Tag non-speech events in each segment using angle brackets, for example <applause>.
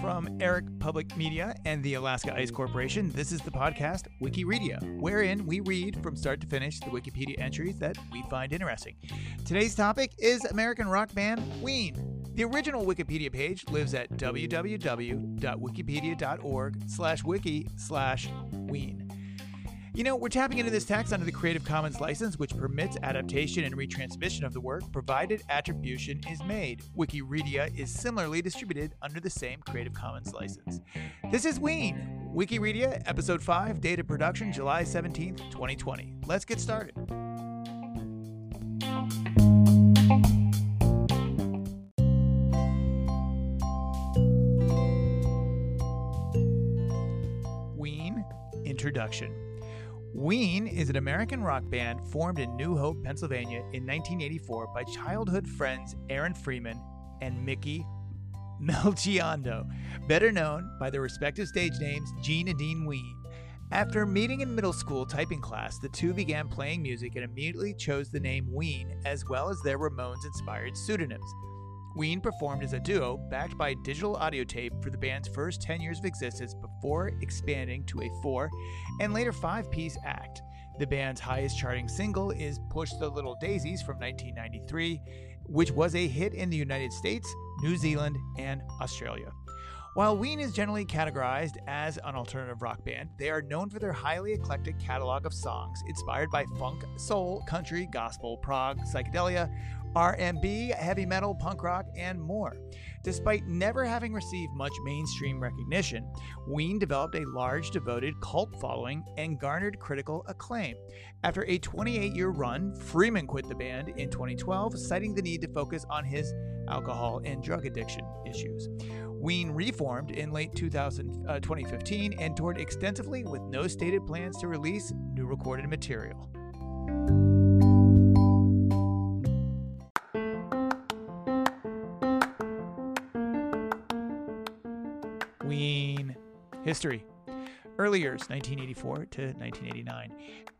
From Eric Public Media and the Alaska Ice Corporation, this is the podcast Wikiredia, wherein we read from start to finish the Wikipedia entries that we find interesting. Today's topic is American rock band Ween. The original Wikipedia page lives at www.wikipedia.org slash wiki slash Ween. You know, we're tapping into this text under the Creative Commons license, which permits adaptation and retransmission of the work provided attribution is made. Wikiredia is similarly distributed under the same Creative Commons license. This is Ween, Wikiredia, Episode 5, Data Production, July 17th, 2020. Let's get started. Ween Introduction. Ween is an American rock band formed in New Hope, Pennsylvania in 1984 by childhood friends Aaron Freeman and Mickey <laughs> Melchiondo, better known by their respective stage names Gene and Dean Ween. After meeting in middle school typing class, the two began playing music and immediately chose the name Ween as well as their Ramones inspired pseudonyms. Ween performed as a duo backed by digital audio tape for the band's first 10 years of existence before expanding to a four and later five piece act. The band's highest charting single is Push the Little Daisies from 1993, which was a hit in the United States, New Zealand, and Australia. While Ween is generally categorized as an alternative rock band, they are known for their highly eclectic catalog of songs inspired by funk, soul, country, gospel, prog, psychedelia, R&B, heavy metal, punk rock, and more. Despite never having received much mainstream recognition, Ween developed a large devoted cult following and garnered critical acclaim. After a 28-year run, Freeman quit the band in 2012, citing the need to focus on his alcohol and drug addiction issues. Ween reformed in late 2000, uh, 2015 and toured extensively with no stated plans to release new recorded material. Ween. History. Early years, 1984 to 1989.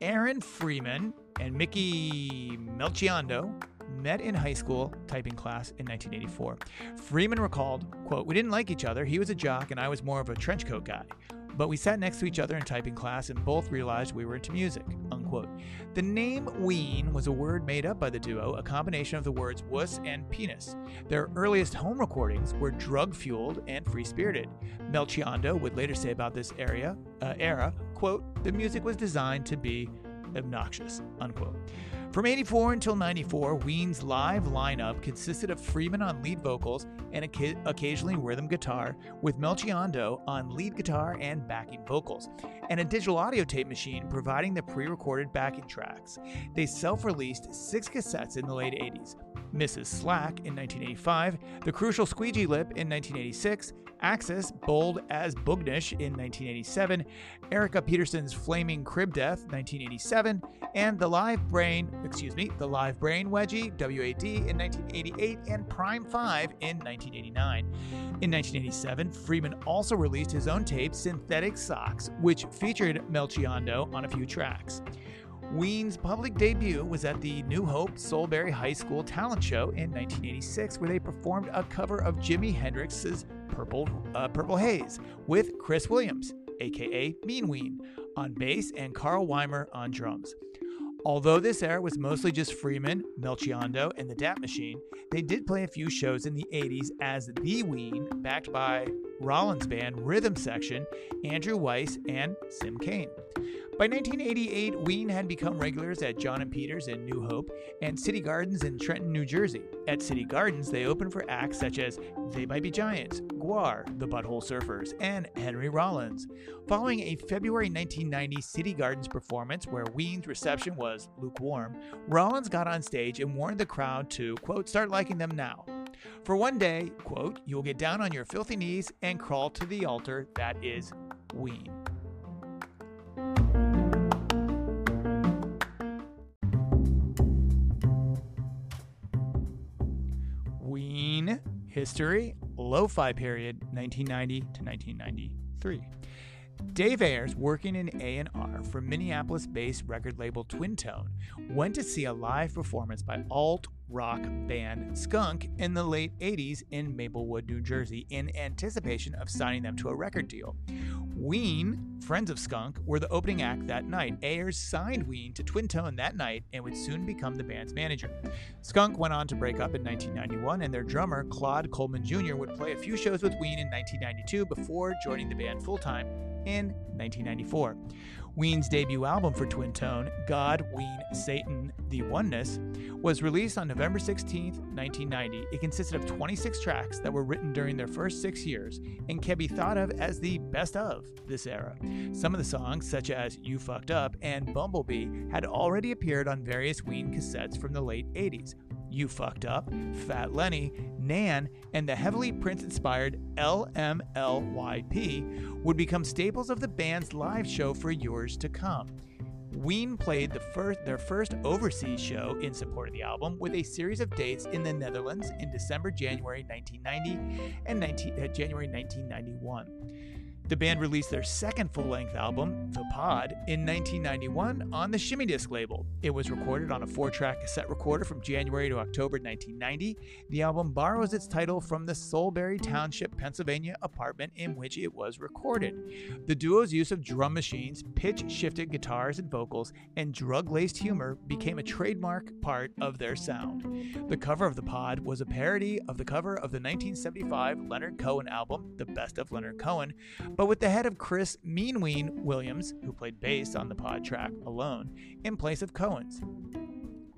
Aaron Freeman and Mickey Melchiondo met in high school typing class in 1984. Freeman recalled, quote, We didn't like each other. He was a jock and I was more of a trench coat guy. But we sat next to each other in typing class and both realized we were into music. Unquote. The name Ween was a word made up by the duo, a combination of the words wuss and penis. Their earliest home recordings were drug fueled and free spirited. Melchiondo would later say about this area, uh, era, quote, the music was designed to be obnoxious, unquote. From 84 until 94, Ween's live lineup consisted of Freeman on lead vocals and occasionally rhythm guitar, with Melchiondo on lead guitar and backing vocals, and a digital audio tape machine providing the pre recorded backing tracks. They self released six cassettes in the late 80s Mrs. Slack in 1985, The Crucial Squeegee Lip in 1986, Axis, bold as Boognish in 1987, Erica Peterson's Flaming Crib Death 1987, and The Live Brain, excuse me, The Live Brain Wedgie WAD in 1988 and Prime 5 in 1989. In 1987, Freeman also released his own tape Synthetic Socks, which featured Melchiondo on a few tracks. Ween's public debut was at the New Hope Solebury High School Talent Show in 1986, where they performed a cover of Jimi Hendrix's Purple, uh, Purple Haze with Chris Williams, aka Mean Ween, on bass and Carl Weimer on drums. Although this era was mostly just Freeman, Melchiondo, and the DAT Machine, they did play a few shows in the 80s as The Ween, backed by Rollins' band Rhythm Section, Andrew Weiss, and Sim Cain. By 1988, Ween had become regulars at John and Peters in New Hope and City Gardens in Trenton, New Jersey. At City Gardens, they opened for acts such as They Might Be Giants, Gwar, The Butthole Surfers, and Henry Rollins. Following a February 1990 City Gardens performance where Ween's reception was lukewarm, Rollins got on stage and warned the crowd to, quote, start liking them now. For one day, quote, you'll get down on your filthy knees and crawl to the altar that is Ween. History, Lo Fi period, 1990 to 1993. Dave Ayers, working in A&R for Minneapolis-based record label Twin Tone, went to see a live performance by alt rock band Skunk in the late 80s in Maplewood, New Jersey, in anticipation of signing them to a record deal. Ween, friends of Skunk, were the opening act that night. Ayers signed Ween to Twin Tone that night and would soon become the band's manager. Skunk went on to break up in 1991, and their drummer, Claude Coleman Jr., would play a few shows with Ween in 1992 before joining the band full time in 1994. Ween's debut album for Twin Tone, God, Ween, Satan, The Oneness, was released on November 16, 1990. It consisted of 26 tracks that were written during their first six years and can be thought of as the best of this era. Some of the songs, such as You Fucked Up and Bumblebee, had already appeared on various Ween cassettes from the late 80s, you Fucked Up, Fat Lenny, Nan, and the heavily Prince inspired LMLYP would become staples of the band's live show for years to come. Ween played the first, their first overseas show in support of the album with a series of dates in the Netherlands in December, January 1990 and 19, uh, January 1991. The band released their second full length album, The Pod, in 1991 on the Shimmy Disc label. It was recorded on a four track cassette recorder from January to October 1990. The album borrows its title from the Solebury Township, Pennsylvania apartment in which it was recorded. The duo's use of drum machines, pitch shifted guitars and vocals, and drug laced humor became a trademark part of their sound. The cover of The Pod was a parody of the cover of the 1975 Leonard Cohen album, The Best of Leonard Cohen but with the head of Chris Meanween Williams, who played bass on the pod track alone, in place of Cohen's.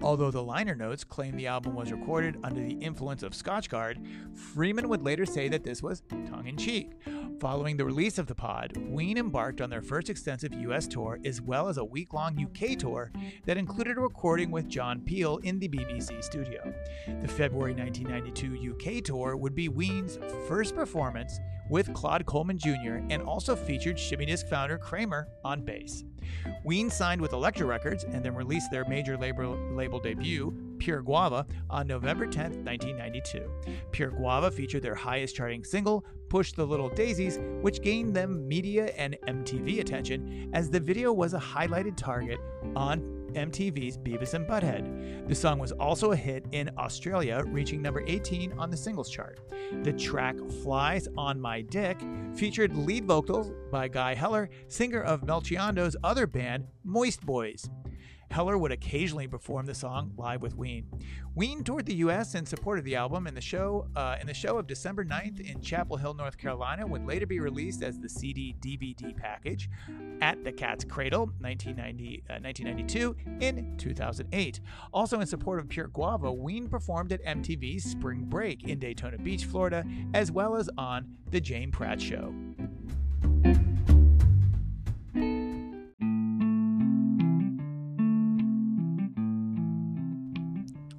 Although the liner notes claim the album was recorded under the influence of Scotchgard, Freeman would later say that this was tongue in cheek. Following the release of the pod, Ween embarked on their first extensive US tour as well as a week long UK tour that included a recording with John Peel in the BBC studio. The February 1992 UK tour would be Ween's first performance with Claude Coleman Jr. and also featured Shimmy Disc founder Kramer on bass. Ween signed with Elektra Records and then released their major label, label debut, Pure Guava, on November 10, 1992. Pure Guava featured their highest charting single, Push the Little Daisies, which gained them media and MTV attention as the video was a highlighted target on MTV's Beavis and Butthead. The song was also a hit in Australia, reaching number 18 on the singles chart. The track Flies on My Dick featured lead vocals by Guy Heller, singer of Melchiondo's other band, Moist Boys. Heller would occasionally perform the song live with Ween. Ween toured the U.S. in support of the album, and the show uh, in the show of December 9th in Chapel Hill, North Carolina, would later be released as the CD DVD package at the Cat's Cradle, 1990, uh, 1992, in 2008. Also in support of Pure Guava, Ween performed at MTV's Spring Break in Daytona Beach, Florida, as well as on The Jane Pratt Show.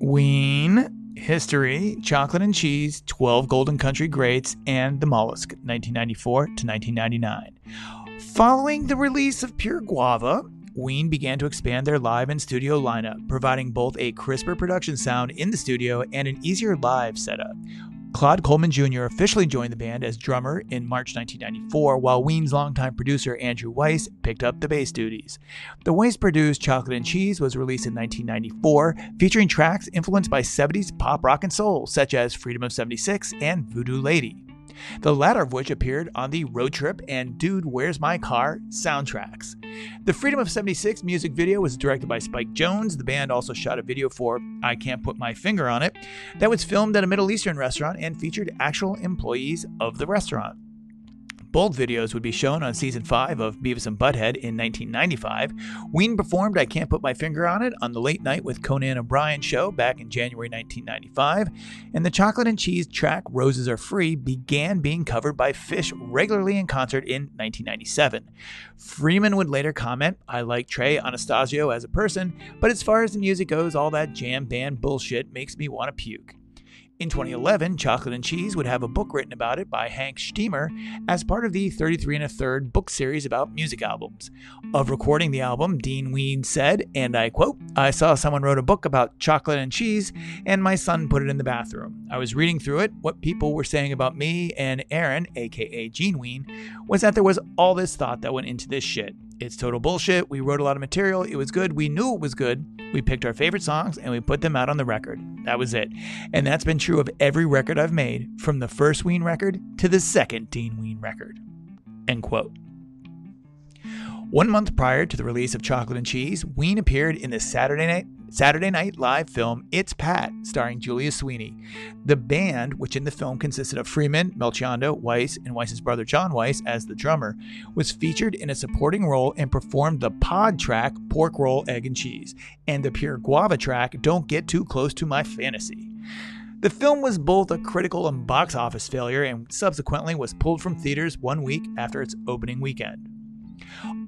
Ween, History, Chocolate and Cheese, 12 Golden Country Greats, and The Mollusk, 1994 to 1999. Following the release of Pure Guava, Ween began to expand their live and studio lineup, providing both a crisper production sound in the studio and an easier live setup. Claude Coleman Jr. officially joined the band as drummer in March 1994, while Ween's longtime producer Andrew Weiss picked up the bass duties. The Weiss produced Chocolate and Cheese was released in 1994, featuring tracks influenced by 70s pop rock and soul, such as Freedom of 76 and Voodoo Lady the latter of which appeared on the Road Trip and Dude, Where's My Car soundtracks. The Freedom of 76 music video was directed by Spike Jonze. The band also shot a video for I Can't Put My Finger on It that was filmed at a Middle Eastern restaurant and featured actual employees of the restaurant. Both videos would be shown on season 5 of Beavis and Butthead in 1995. Ween performed I Can't Put My Finger on It on the Late Night with Conan O'Brien show back in January 1995, and the chocolate and cheese track Roses Are Free began being covered by Phish regularly in concert in 1997. Freeman would later comment, I like Trey Anastasio as a person, but as far as the music goes, all that jam band bullshit makes me want to puke. In 2011, Chocolate and Cheese would have a book written about it by Hank Shteamer as part of the 33 and a third book series about music albums. Of recording the album, Dean Ween said, and I quote, I saw someone wrote a book about chocolate and cheese, and my son put it in the bathroom. I was reading through it. What people were saying about me and Aaron, aka Gene Ween, was that there was all this thought that went into this shit. It's total bullshit. We wrote a lot of material. It was good. We knew it was good. We picked our favorite songs and we put them out on the record. That was it. And that's been true of every record I've made, from the first Ween record to the second Dean Ween record. End quote. One month prior to the release of Chocolate and Cheese, Ween appeared in the Saturday Night Saturday Night Live film It's Pat, starring Julia Sweeney. The band, which in the film consisted of Freeman, Melchiondo, Weiss, and Weiss's brother John Weiss as the drummer, was featured in a supporting role and performed the pod track Pork Roll, Egg and Cheese and the pure guava track Don't Get Too Close to My Fantasy. The film was both a critical and box office failure and subsequently was pulled from theaters one week after its opening weekend.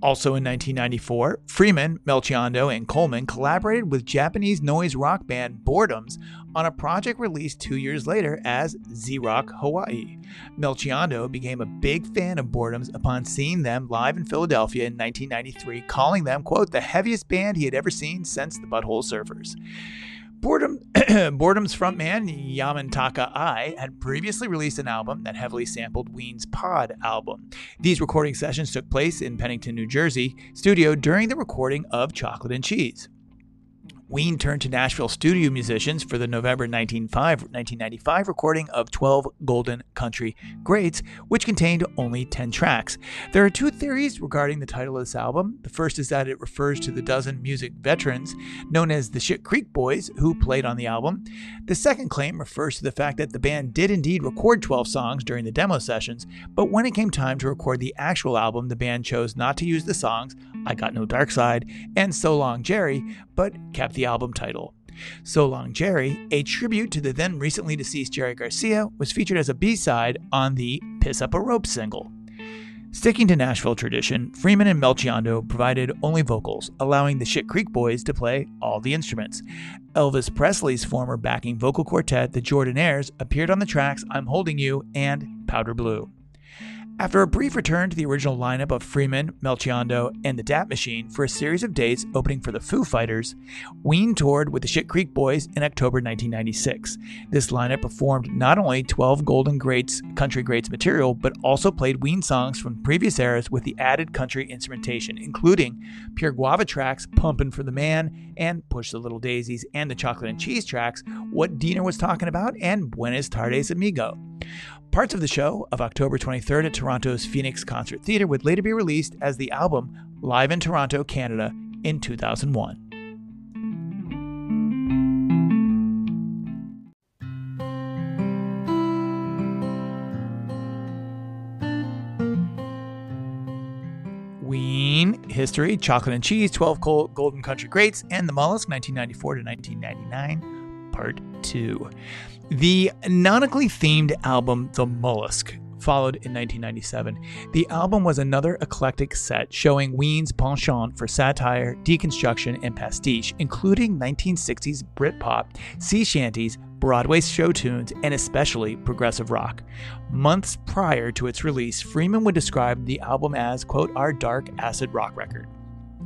Also in 1994, Freeman, Melchiondo, and Coleman collaborated with Japanese noise rock band Boredoms on a project released two years later as Z Rock Hawaii. Melchiondo became a big fan of Boredoms upon seeing them live in Philadelphia in 1993, calling them, quote, the heaviest band he had ever seen since the Butthole Surfers. Boredom, <clears throat> Boredom's frontman, Yamantaka Eye, had previously released an album that heavily sampled Ween's Pod album. These recording sessions took place in Pennington, New Jersey studio during the recording of Chocolate and Cheese. Ween turned to Nashville studio musicians for the November 1995 recording of 12 Golden Country Greats, which contained only 10 tracks. There are two theories regarding the title of this album. The first is that it refers to the dozen music veterans known as the Shit Creek Boys who played on the album. The second claim refers to the fact that the band did indeed record 12 songs during the demo sessions, but when it came time to record the actual album, the band chose not to use the songs I Got No Dark Side and So Long Jerry, but kept the album title. So Long Jerry, a tribute to the then recently deceased Jerry Garcia, was featured as a B side on the Piss Up a Rope single. Sticking to Nashville tradition, Freeman and Melchiondo provided only vocals, allowing the Shit Creek Boys to play all the instruments. Elvis Presley's former backing vocal quartet, the Jordanaires, appeared on the tracks I'm Holding You and Powder Blue. After a brief return to the original lineup of Freeman, Melchiondo, and the DAT Machine for a series of dates opening for the Foo Fighters, Ween toured with the Shit Creek Boys in October 1996. This lineup performed not only 12 Golden Greats Country Greats material, but also played Ween songs from previous eras with the added country instrumentation, including Pure Guava tracks Pumpin' for the Man and Push the Little Daisies, and the Chocolate and Cheese tracks What Deaner Was Talking About and Buenas Tardes Amigo. Parts of the show of October 23rd at Toronto's Phoenix Concert Theatre would later be released as the album Live in Toronto, Canada in 2001. Ween, History, Chocolate and Cheese, 12 Golden Country Greats, and The Mollusk, 1994 to 1999, Part 2. The nautically themed album The Mollusk followed in 1997. The album was another eclectic set showing Ween's penchant for satire, deconstruction, and pastiche, including 1960s Britpop, sea shanties, Broadway show tunes, and especially progressive rock. Months prior to its release, Freeman would describe the album as, quote, our dark acid rock record.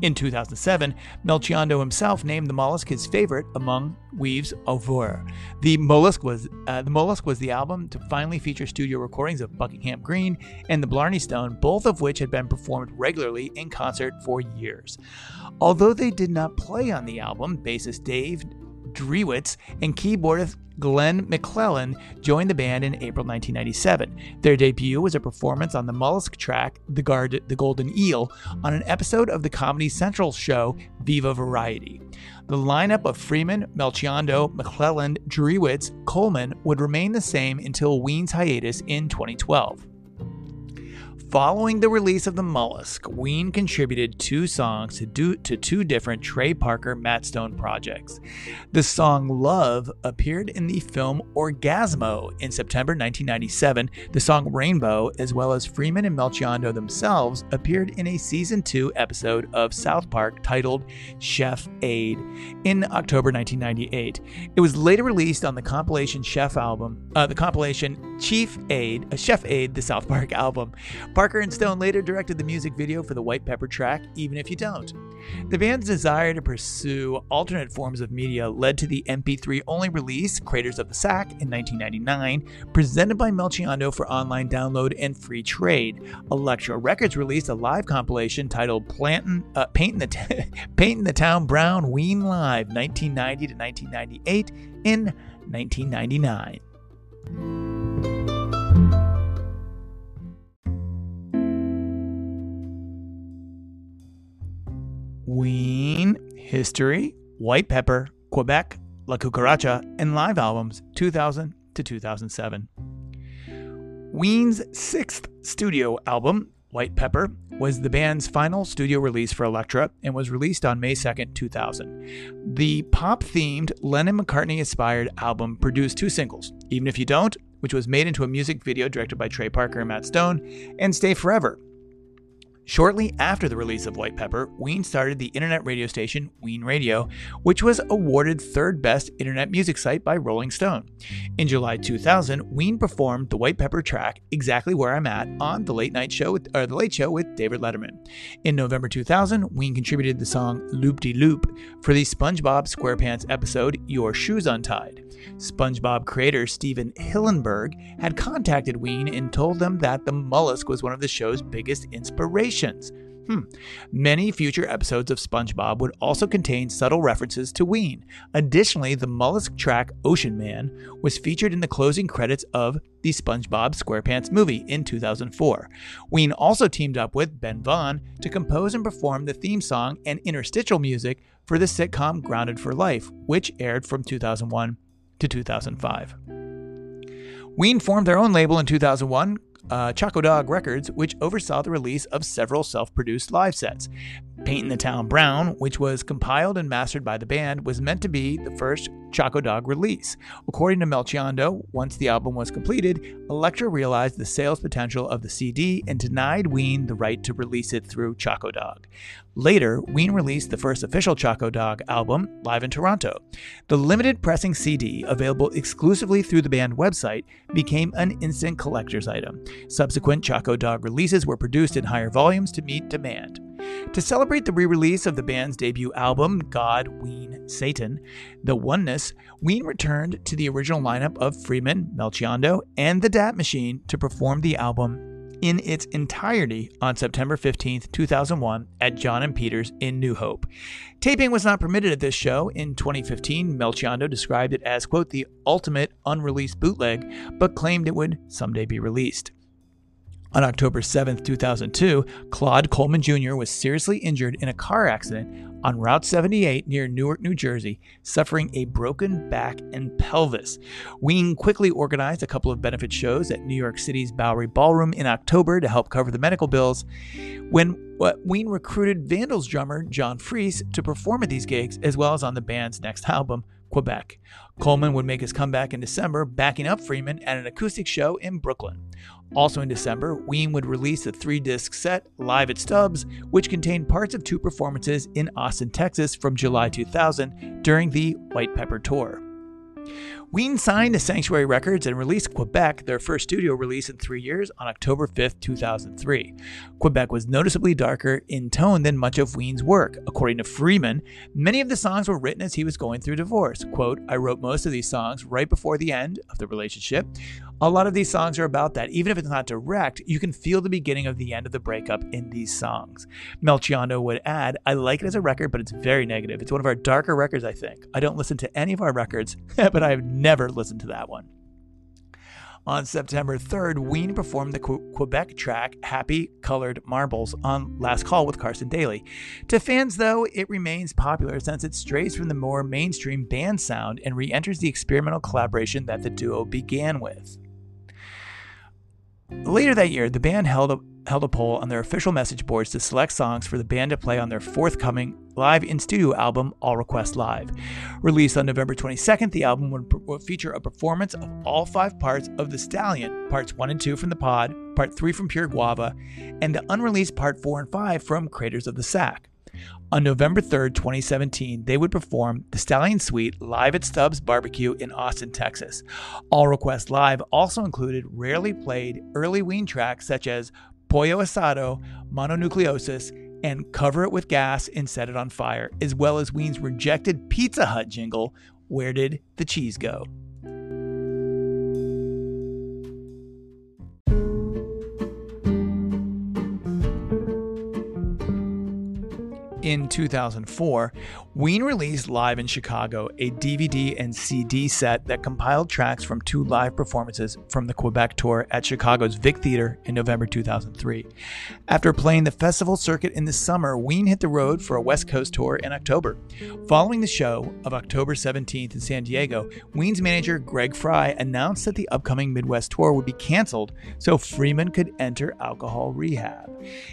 In 2007, Melchiondo himself named the mollusk his favorite among Ween's oeuvre. The mollusk was uh, the mollusk was the album to finally feature studio recordings of Buckingham Green and the Blarney Stone, both of which had been performed regularly in concert for years. Although they did not play on the album, bassist Dave Dreiwitz and keyboardist Glenn McClellan joined the band in April 1997. Their debut was a performance on the Mollusk track "The Guard, the Golden Eel" on an episode of the Comedy Central show Viva Variety. The lineup of Freeman, Melchiondo, McClellan, Dreiwitz, Coleman would remain the same until Ween's hiatus in 2012. Following the release of The Mollusk, Ween contributed two songs to, do, to two different Trey Parker Matt Stone projects. The song Love appeared in the film Orgazmo in September 1997. The song Rainbow, as well as Freeman and Melchiondo themselves, appeared in a season 2 episode of South Park titled Chef Aid in October 1998. It was later released on the compilation Chef album, uh, the compilation Chief Aid, uh, Chef Aid, the South Park <laughs> album. Parker and Stone later directed the music video for the White Pepper track, Even If You Don't. The band's desire to pursue alternate forms of media led to the MP3 only release, Craters of the Sack, in 1999, presented by Melchiondo for online download and free trade. Elektra Records released a live compilation titled Plantin', uh, the T- <laughs> Painting the Town Brown Ween Live 1990 to 1998 in 1999. Ween, History, White Pepper, Quebec, La Cucaracha, and live albums 2000 to 2007. Ween's sixth studio album, White Pepper, was the band's final studio release for Elektra and was released on May 2, 2000. The pop themed Lennon McCartney inspired album produced two singles Even If You Don't, which was made into a music video directed by Trey Parker and Matt Stone, and Stay Forever, Shortly after the release of White Pepper, Ween started the internet radio station Ween Radio, which was awarded third best internet music site by Rolling Stone. In July 2000, Ween performed the White Pepper track "Exactly Where I'm At" on the Late Night Show, with, or the Late Show with David Letterman. In November 2000, Ween contributed the song "Loop De Loop" for the SpongeBob SquarePants episode "Your Shoes Untied." SpongeBob creator Stephen Hillenburg had contacted Ween and told them that the mollusk was one of the show's biggest inspirations. Hmm. Many future episodes of SpongeBob would also contain subtle references to Ween. Additionally, the mollusk track Ocean Man was featured in the closing credits of the SpongeBob SquarePants movie in 2004. Ween also teamed up with Ben Vaughn to compose and perform the theme song and interstitial music for the sitcom Grounded for Life, which aired from 2001 to 2005. Ween formed their own label in 2001 uh, Dog Records, which oversaw the release of several self produced live sets. Painting the Town Brown, which was compiled and mastered by the band, was meant to be the first Choco Dog release. According to Melchiondo, once the album was completed, Elektra realized the sales potential of the CD and denied Ween the right to release it through Choco Dog. Later, Ween released the first official Choco Dog album live in Toronto. The limited pressing CD, available exclusively through the band website, became an instant collector's item. Subsequent Choco Dog releases were produced in higher volumes to meet demand. To celebrate the re release of the band's debut album, God, Ween, Satan, The Oneness, Ween returned to the original lineup of Freeman, Melchiondo, and the Dat Machine to perform the album in its entirety on September 15, 2001, at John and Peters in New Hope. Taping was not permitted at this show. In 2015, Melchiondo described it as, quote, the ultimate unreleased bootleg, but claimed it would someday be released. On October 7, 2002, Claude Coleman Jr. was seriously injured in a car accident on Route 78 near Newark, New Jersey, suffering a broken back and pelvis. Ween quickly organized a couple of benefit shows at New York City's Bowery Ballroom in October to help cover the medical bills. When Ween recruited Vandals drummer Josh Freese to perform at these gigs, as well as on the band's next album, Quebec. Coleman would make his comeback in December, backing up Freeman at an acoustic show in Brooklyn. Also in December, Ween would release a three disc set, Live at Stubbs, which contained parts of two performances in Austin, Texas from July 2000 during the White Pepper Tour. Ween signed to Sanctuary Records and released Quebec, their first studio release in three years, on October 5, 2003. Quebec was noticeably darker in tone than much of Ween's work. According to Freeman, many of the songs were written as he was going through divorce. Quote, I wrote most of these songs right before the end of the relationship. A lot of these songs are about that. Even if it's not direct, you can feel the beginning of the end of the breakup in these songs. Melchiondo would add, I like it as a record, but it's very negative. It's one of our darker records, I think. I don't listen to any of our records, <laughs> but I've never listened to that one. On September 3rd, Ween performed the Quebec track Happy Colored Marbles on Last Call with Carson Daly. To fans, though, it remains popular since it strays from the more mainstream band sound and re enters the experimental collaboration that the duo began with. Later that year, the band held a held a poll on their official message boards to select songs for the band to play on their forthcoming live in studio album, All Request Live. Released on November 22nd, the album would, would feature a performance of all five parts of The Stallion parts 1 and 2 from The Pod, part 3 from Pure Guava, and the unreleased part 4 and 5 from Craters of the Sack. On November 3rd, 2017, they would perform The Stallion Suite live at Stubbs Barbecue in Austin, Texas. All Request Live also included rarely played early Ween tracks such as Pollo Asado, Mononucleosis, and Cover It With Gas and Set It On Fire, as well as Ween's rejected Pizza Hut jingle, Where Did the Cheese Go? In 2004, Ween released live in Chicago a DVD and CD set that compiled tracks from two live performances from the Quebec tour at Chicago's Vic Theater in November 2003. After playing the festival circuit in the summer, Ween hit the road for a West Coast tour in October. Following the show of October 17th in San Diego, Ween's manager Greg Frey announced that the upcoming Midwest tour would be canceled so Freeman could enter alcohol rehab.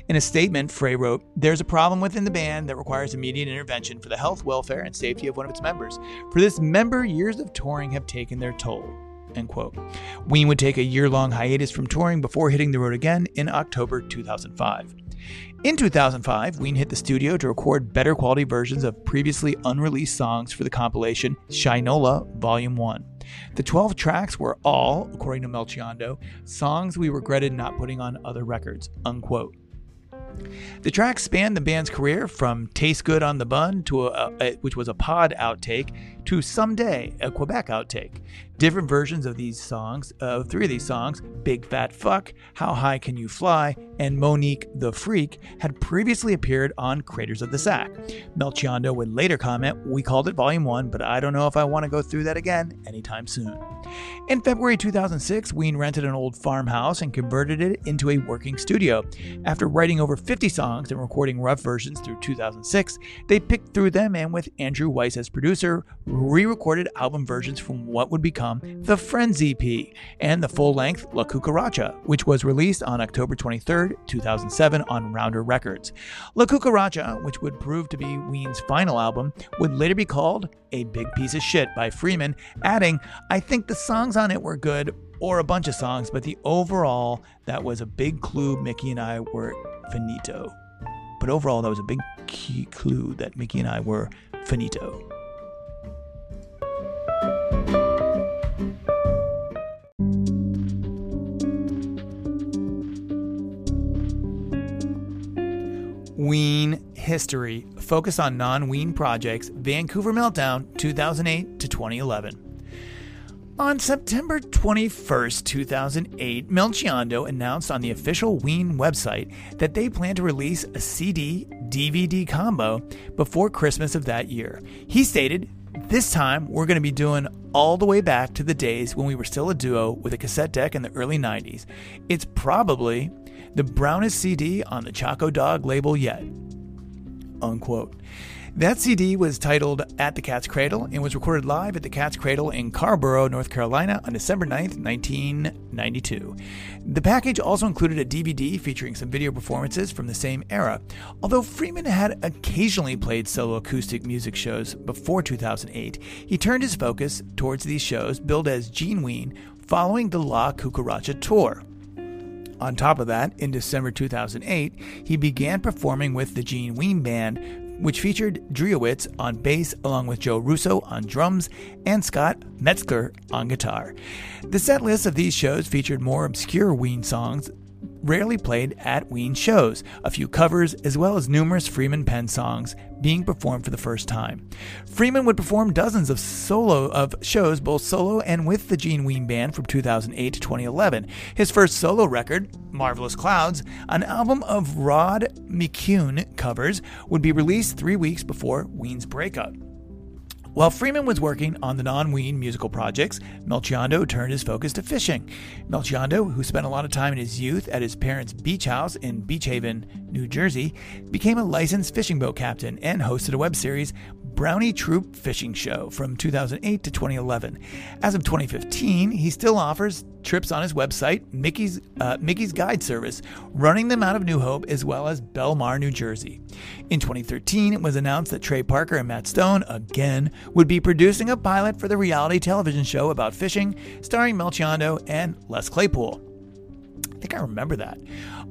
In a statement, Frey wrote, There's a problem within the band that requires immediate intervention for the health, welfare, and safety of one of its members. For this member, years of touring have taken their toll. End quote. Ween would take a year long hiatus from touring before hitting the road again in October 2005. In 2005, Ween hit the studio to record better quality versions of previously unreleased songs for the compilation Shinola Volume 1. The 12 tracks were all, according to Melchiondo, songs we regretted not putting on other records. Unquote. The track spanned the band's career from Taste Good on the Bun, to a, a, which was a pod outtake, to Someday, a Quebec outtake. Different versions of these songs, of three of these songs, Big Fat Fuck, How High Can You Fly, and Monique the Freak, had previously appeared on Craters of the Sack. Melchiondo would later comment, We called it Volume 1, but I don't know if I want to go through that again anytime soon. In February 2006, Ween rented an old farmhouse and converted it into a working studio. After writing over 50 songs and recording rough versions through 2006, they picked through them and, with Andrew Weiss as producer, re recorded album versions from what would become the Friends EP and the full length La Cucaracha, which was released on October 23, 2007, on Rounder Records. La Cucaracha, which would prove to be Ween's final album, would later be called A Big Piece of Shit by Freeman, adding, I think the songs on it were good, or a bunch of songs, but the overall, that was a big clue Mickey and I were finito. But overall, that was a big key clue that Mickey and I were finito. Ween History, focus on non Ween projects, Vancouver Meltdown 2008 to 2011. On September 21st, 2008, Melchiondo announced on the official Ween website that they plan to release a CD DVD combo before Christmas of that year. He stated, This time we're going to be doing all the way back to the days when we were still a duo with a cassette deck in the early 90s. It's probably the brownest CD on the Choco Dog label yet. Unquote. That CD was titled At the Cat's Cradle and was recorded live at the Cat's Cradle in Carrboro, North Carolina on December 9th, 1992. The package also included a DVD featuring some video performances from the same era. Although Freeman had occasionally played solo acoustic music shows before 2008, he turned his focus towards these shows billed as Gene Ween following the La Cucaracha tour. On top of that, in December 2008, he began performing with the Gene Ween Band, which featured Dreiwitz on bass along with Joe Russo on drums and Scott Metzger on guitar. The set list of these shows featured more obscure Ween songs rarely played at Ween shows, a few covers, as well as numerous Freeman Penn songs being performed for the first time. Freeman would perform dozens of solo of shows, both solo and with the Gene Ween Band from 2008 to 2011. His first solo record, Marvelous Clouds, an album of Rod McKuen covers, would be released three weeks before Ween's breakup. While Freeman was working on the non Ween musical projects, Melchiondo turned his focus to fishing. Melchiondo, who spent a lot of time in his youth at his parents' beach house in Beach Haven, New Jersey, became a licensed fishing boat captain and hosted a web series, Brownie Troop Fishing Show from 2008 to 2011. As of 2015, he still offers trips on his website, Mickey's, uh, Mickey's Guide Service, running them out of New Hope as well as Belmar, New Jersey. In 2013, it was announced that Trey Parker and Matt Stone, again, would be producing a pilot for the reality television show about fishing, starring Melchiondo and Les Claypool. I think I remember that.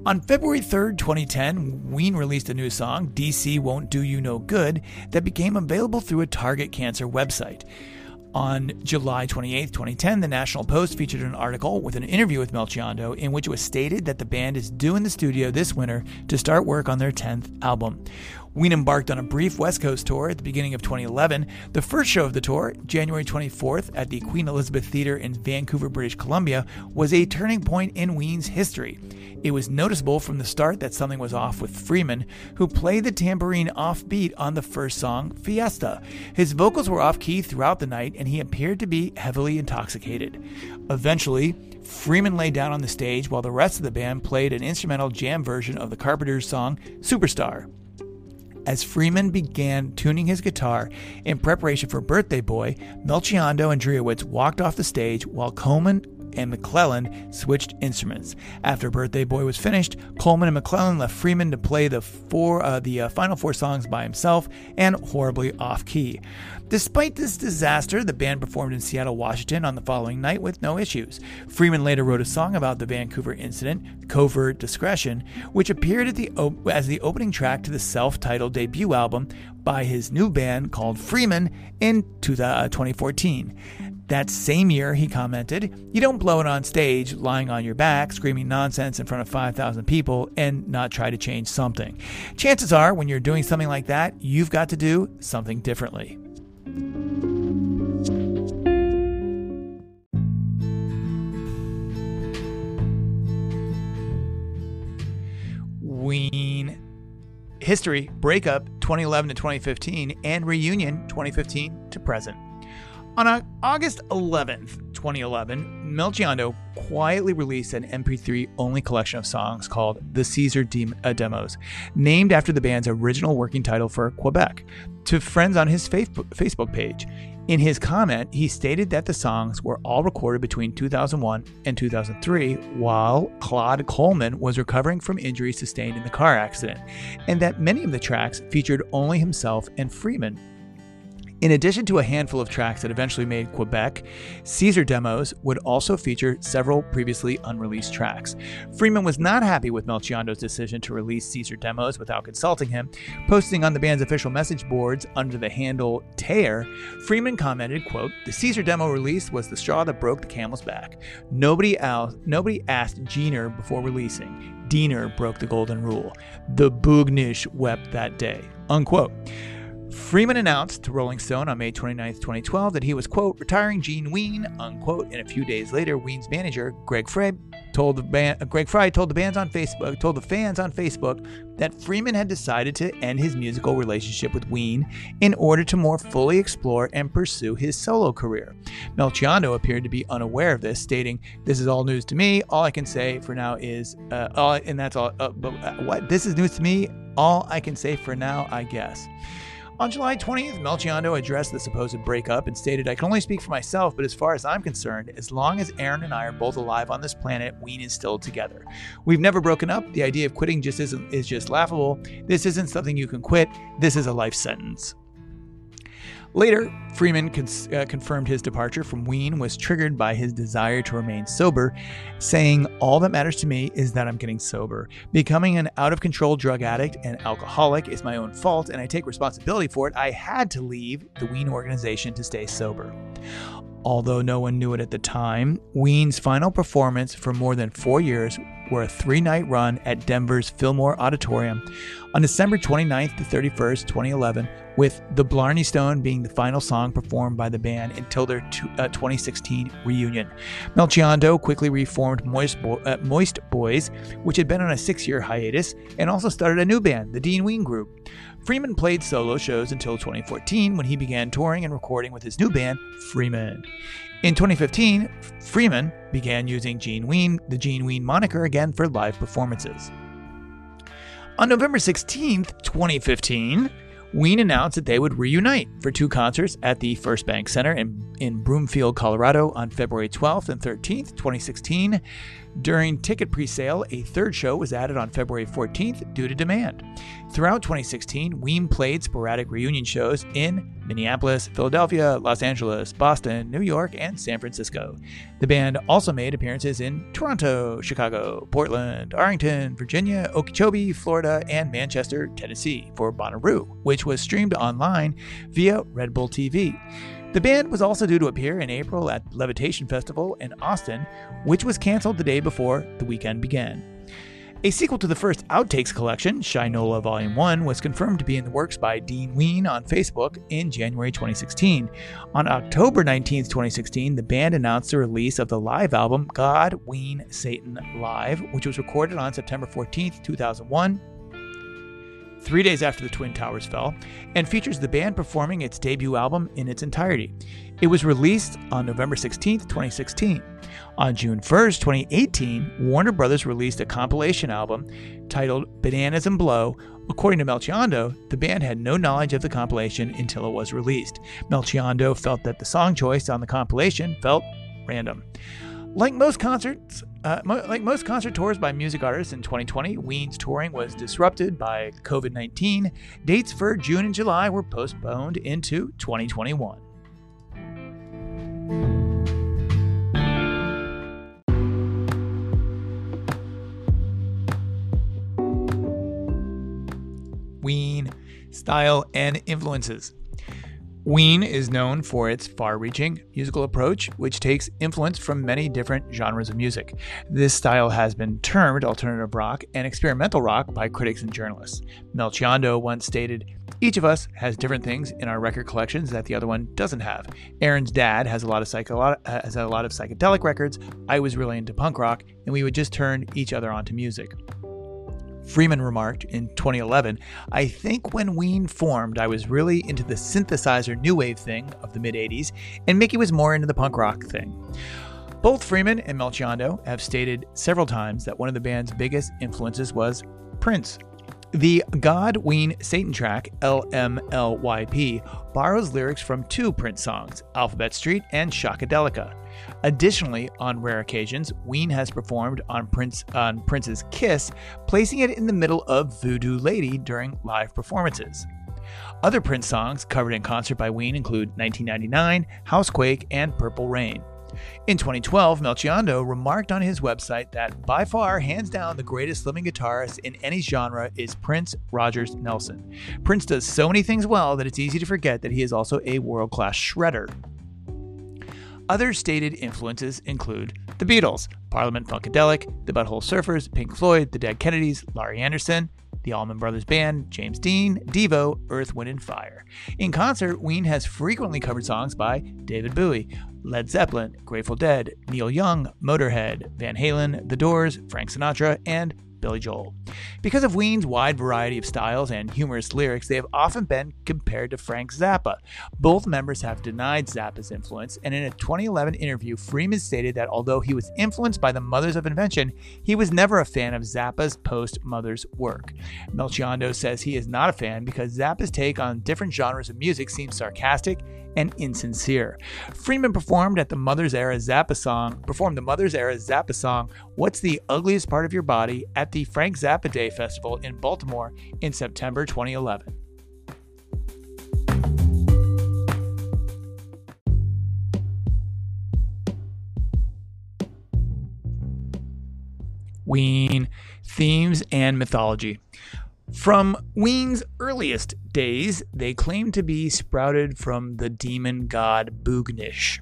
On February 3rd, 2010, Ween released a new song, DC Won't Do You No Good, that became available through a Target Cancer website. On July 28, 2010, the National Post featured an article with an interview with Melchiondo in which it was stated that the band is due in the studio this winter to start work on their 10th album. Ween embarked on a brief West Coast tour at the beginning of 2011. The first show of the tour, January 24th at the Queen Elizabeth Theatre in Vancouver, British Columbia, was a turning point in Ween's history. It was noticeable from the start that something was off with Freeman, who played the tambourine offbeat on the first song, Fiesta. His vocals were off key throughout the night, and he appeared to be heavily intoxicated. Eventually, Freeman lay down on the stage while the rest of the band played an instrumental jam version of the Carpenters' song, Superstar. As Freeman began tuning his guitar in preparation for Birthday Boy, Melchiondo and Dreiwitz walked off the stage while Coleman and McClellan switched instruments. After Birthday Boy was finished, Coleman and McClellan left Freeman to play the four uh, the uh, final four songs by himself and horribly off key. Despite this disaster, the band performed in Seattle, Washington on the following night with no issues. Freeman later wrote a song about the Vancouver incident, Covert Discretion, which appeared the op- as the opening track to the self titled debut album by his new band called Freeman in 2014. That same year, he commented, You don't blow it on stage, lying on your back, screaming nonsense in front of 5,000 people, and not try to change something. Chances are, when you're doing something like that, you've got to do something differently. Ween history breakup 2011 to 2015 and reunion 2015 to present. On August 11th, 2011, Melchiondo quietly released an MP3 only collection of songs called The Caesar uh, Demos, named after the band's original working title for Quebec, to friends on his Facebook page. In his comment, he stated that the songs were all recorded between 2001 and 2003 while Claude Coleman was recovering from injuries sustained in the car accident, and that many of the tracks featured only himself and Freeman in addition to a handful of tracks that eventually made Quebec, Caesar demos would also feature several previously unreleased tracks. Freeman was not happy with Melchiondo's decision to release Caesar demos without consulting him. Posting on the band's official message boards under the handle Tear, Freeman commented, quote, The Caesar demo release was the straw that broke the camel's back. Nobody else, nobody asked Gener before releasing. Deaner broke the golden rule. The Boognish wept that day. Unquote. Freeman announced to Rolling Stone on May 29, 2012, that he was, quote, retiring Gene Ween, unquote. And a few days later, Ween's manager, Greg Frey, told the band, uh, Greg Frey told the bands on Facebook, told the fans on Facebook that Freeman had decided to end his musical relationship with Ween in order to more fully explore and pursue his solo career. Melchiondo appeared to be unaware of this, stating, "This is all news to me. All I can say for now is, uh, all, and that's all. Uh, but uh, what? This is news to me. All I can say for now, I guess." On July 20th, Melchiondo addressed the supposed breakup and stated, I can only speak for myself, but as far as I'm concerned, as long as Aaron and I are both alive on this planet, Ween is still together. We've never broken up. The idea of quitting just isn't is just laughable. This isn't something you can quit. This is a life sentence. Later, Freeman cons- uh, confirmed his departure from Ween was triggered by his desire to remain sober, saying, All that matters to me is that I'm getting sober. Becoming an out of control drug addict and alcoholic is my own fault, and I take responsibility for it. I had to leave the Ween organization to stay sober. Although no one knew it at the time, Ween's final performance for more than four years were a three night run at Denver's Fillmore Auditorium on December 29th to 31st, 2011, with The Blarney Stone being the final song performed by the band until their two, uh, 2016 reunion. Melchiondo quickly reformed Moist, Bo- uh, Moist Boys, which had been on a six year hiatus, and also started a new band, the Dean Ween Group. Freeman played solo shows until 2014 when he began touring and recording with his new band, Freeman. In 2015, Freeman began using Gene Ween, the Gene Ween moniker again for live performances. On November 16th, 2015, Ween announced that they would reunite for two concerts at the First Bank Center in, in Broomfield, Colorado on February 12th and 13th, 2016. During ticket presale, a third show was added on February 14th due to demand. Throughout 2016, Ween played sporadic reunion shows in Minneapolis, Philadelphia, Los Angeles, Boston, New York, and San Francisco. The band also made appearances in Toronto, Chicago, Portland, Arlington, Virginia, Okeechobee, Florida, and Manchester, Tennessee for Bonnaroo, which was streamed online via Red Bull TV. The band was also due to appear in April at Levitation Festival in Austin, which was canceled the day before the weekend began. A sequel to the first Outtakes collection, Shinola Volume 1, was confirmed to be in the works by Dean Ween on Facebook in January 2016. On October 19, 2016, the band announced the release of the live album God, Ween, Satan Live, which was recorded on September 14, 2001 three days after the Twin Towers fell, and features the band performing its debut album in its entirety. It was released on November 16, 2016. On June 1, 2018, Warner Brothers released a compilation album titled Bananas and Blow. According to Melchiondo, the band had no knowledge of the compilation until it was released. Melchiondo felt that the song choice on the compilation felt random. Like most concerts, uh, mo- like most concert tours by music artists in 2020, Ween's touring was disrupted by COVID 19. Dates for June and July were postponed into 2021. Ween, style, and influences. Ween is known for its far reaching musical approach, which takes influence from many different genres of music. This style has been termed alternative rock and experimental rock by critics and journalists. Melchiondo once stated, Each of us has different things in our record collections that the other one doesn't have. Aaron's dad has a lot of psycho- has a lot of psychedelic records. I was really into punk rock, and we would just turn each other onto music. Freeman remarked in 2011 I think when Ween formed, I was really into the synthesizer new wave thing of the mid 80s, and Mickey was more into the punk rock thing. Both Freeman and Melchiondo have stated several times that one of the band's biggest influences was Prince. The God Ween Satan track, LMLYP, borrows lyrics from two Prince songs, Alphabet Street and Shockadelica. Additionally, on rare occasions, Ween has performed on Prince on Prince's Kiss, placing it in the middle of Voodoo Lady during live performances. Other Prince songs covered in concert by Ween include 1999, Housequake, and Purple Rain. In 2012, Melchiondo remarked on his website that by far, hands down, the greatest living guitarist in any genre is Prince Rogers Nelson. Prince does so many things well that it's easy to forget that he is also a world class shredder. Other stated influences include the Beatles, Parliament Funkadelic, the Butthole Surfers, Pink Floyd, the Dead Kennedys, Laurie Anderson, the Allman Brothers Band, James Dean, Devo, Earth, Wind, and Fire. In concert, Ween has frequently covered songs by David Bowie, Led Zeppelin, Grateful Dead, Neil Young, Motorhead, Van Halen, The Doors, Frank Sinatra, and Billy Joel. Because of Ween's wide variety of styles and humorous lyrics, they have often been compared to Frank Zappa. Both members have denied Zappa's influence, and in a 2011 interview, Freeman stated that although he was influenced by the Mothers of Invention, he was never a fan of Zappa's post Mothers work. Melchiondo says he is not a fan because Zappa's take on different genres of music seems sarcastic and insincere. Freeman performed at the Mother's Era Zappa song, performed the Mother's Era Zappa song, What's the Ugliest Part of Your Body at the Frank Zappa Day Festival in Baltimore in September 2011. Ween, themes, and mythology. From Ween's earliest days, they claim to be sprouted from the demon god Boognish.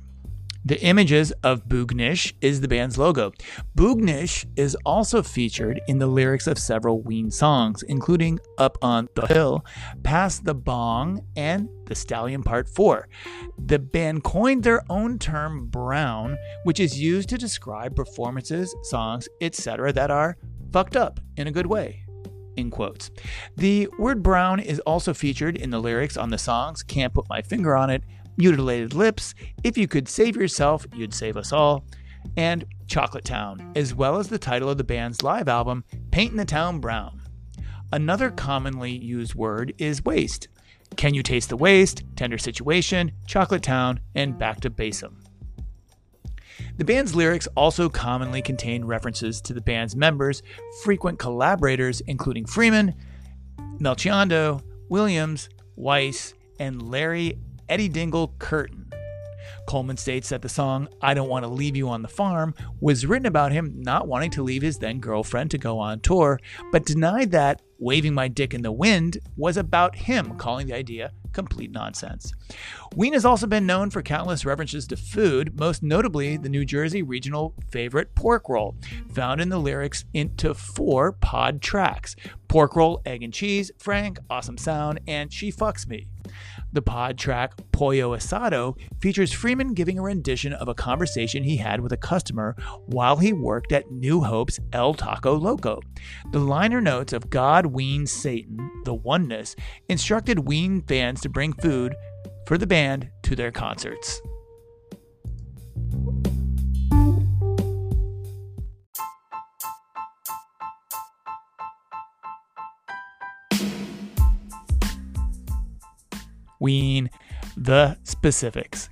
The images of Boognish is the band's logo. Boognish is also featured in the lyrics of several Ween songs, including Up on the Hill, Past the Bong, and The Stallion Part 4. The band coined their own term brown, which is used to describe performances, songs, etc. that are fucked up in a good way in quotes. The word brown is also featured in the lyrics on the songs Can't Put My Finger on It, Mutilated Lips, If You Could Save Yourself, You'd Save Us All, and Chocolate Town, as well as the title of the band's live album, Painting the Town Brown. Another commonly used word is waste. Can You Taste the Waste, Tender Situation, Chocolate Town, and Back to Basom. The band's lyrics also commonly contain references to the band's members, frequent collaborators, including Freeman, Melchiondo, Williams, Weiss, and Larry Eddie Dingle Curtin. Coleman states that the song I Don't Want to Leave You on the Farm was written about him not wanting to leave his then girlfriend to go on tour, but denied that Waving My Dick in the Wind was about him, calling the idea complete nonsense. Ween has also been known for countless references to food, most notably the New Jersey regional favorite pork roll, found in the lyrics into four pod tracks Pork Roll, Egg and Cheese, Frank, Awesome Sound, and She Fucks Me. The pod track Pollo Asado features Freeman giving a rendition of a conversation he had with a customer while he worked at New Hope's El Taco Loco. The liner notes of God Ween Satan, the oneness, instructed Ween fans to bring food for the band to their concerts. Ween, the specifics.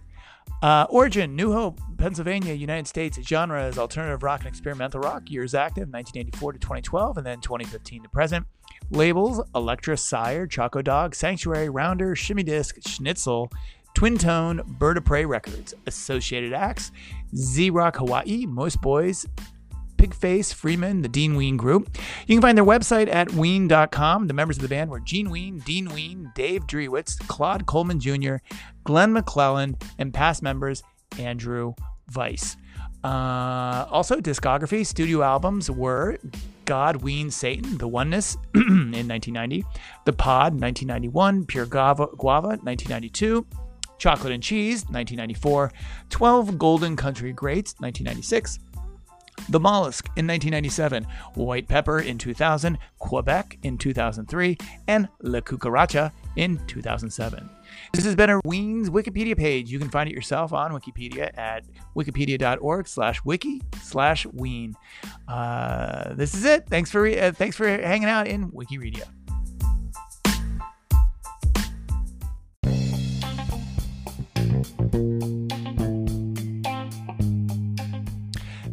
Uh, origin, New Hope, Pennsylvania, United States. Genre is alternative rock and experimental rock. Years active, 1984 to 2012, and then 2015 to present. Labels, Elektra, Sire, Chocodog, Sanctuary, Rounder, Shimmy Disc, Schnitzel, Twin Tone, Bird of Prey Records. Associated acts, Z Rock Hawaii, Moistboyz, Pigface, Freeman, the Dean Ween Group. You can find their website at ween.com. The members of the band were Gene Ween, Dean Ween, Dave Dreiwitz, Claude Coleman Jr., Glenn McClellan, and past members Andrew Weiss. Uh, also, discography studio albums were God, Ween, Satan, The Oneness <clears throat> in 1990, The Pod, 1991, Pure Guava, Guava 1992, Chocolate and Cheese, 1994, 12 Golden Country Greats, 1996, the Mollusk in 1997, White Pepper in 2000, Quebec in 2003, and La Cucaracha in 2007. This has been a Ween's Wikipedia page. You can find it yourself on Wikipedia at wikipedia.org slash wiki slash Ween. Uh, this is it. Thanks for, uh, thanks for hanging out in Wikipedia.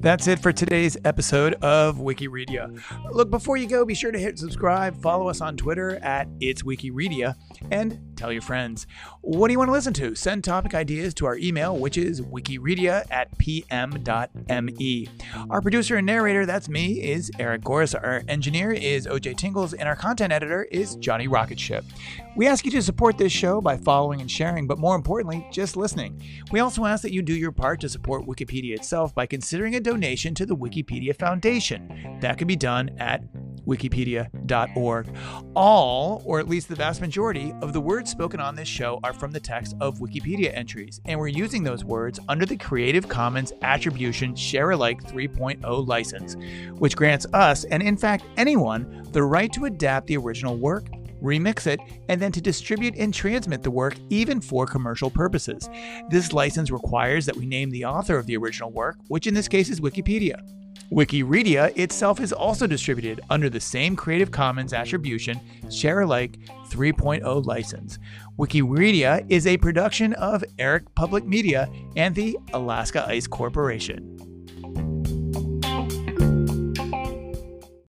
That's it for today's episode of Wikiredia. Look, before you go, be sure to hit subscribe, follow us on Twitter at It's Wikiredia, and tell your friends. What do you want to listen to? Send topic ideas to our email, which is wikiredia at pm.me. Our producer and narrator, that's me, is Eric Goris. Our engineer is OJ Tingles, and our content editor is Johnny Rocketship. We ask you to support this show by following and sharing, but more importantly, just listening. We also ask that you do your part to support Wikipedia itself by considering a donation to the Wikipedia Foundation. That can be done at wikipedia.org. All, or at least the vast majority, of the words spoken on this show are from the text of Wikipedia entries, and we're using those words under the Creative Commons Attribution Share Alike 3.0 license, which grants us, and in fact anyone, the right to adapt the original work remix it, and then to distribute and transmit the work even for commercial purposes. This license requires that we name the author of the original work, which in this case is Wikipedia. Wikiredia itself is also distributed under the same Creative Commons Attribution Share Alike 3.0 license. Wikiredia is a production of Eric Public Media and the Alaska Ice Corporation.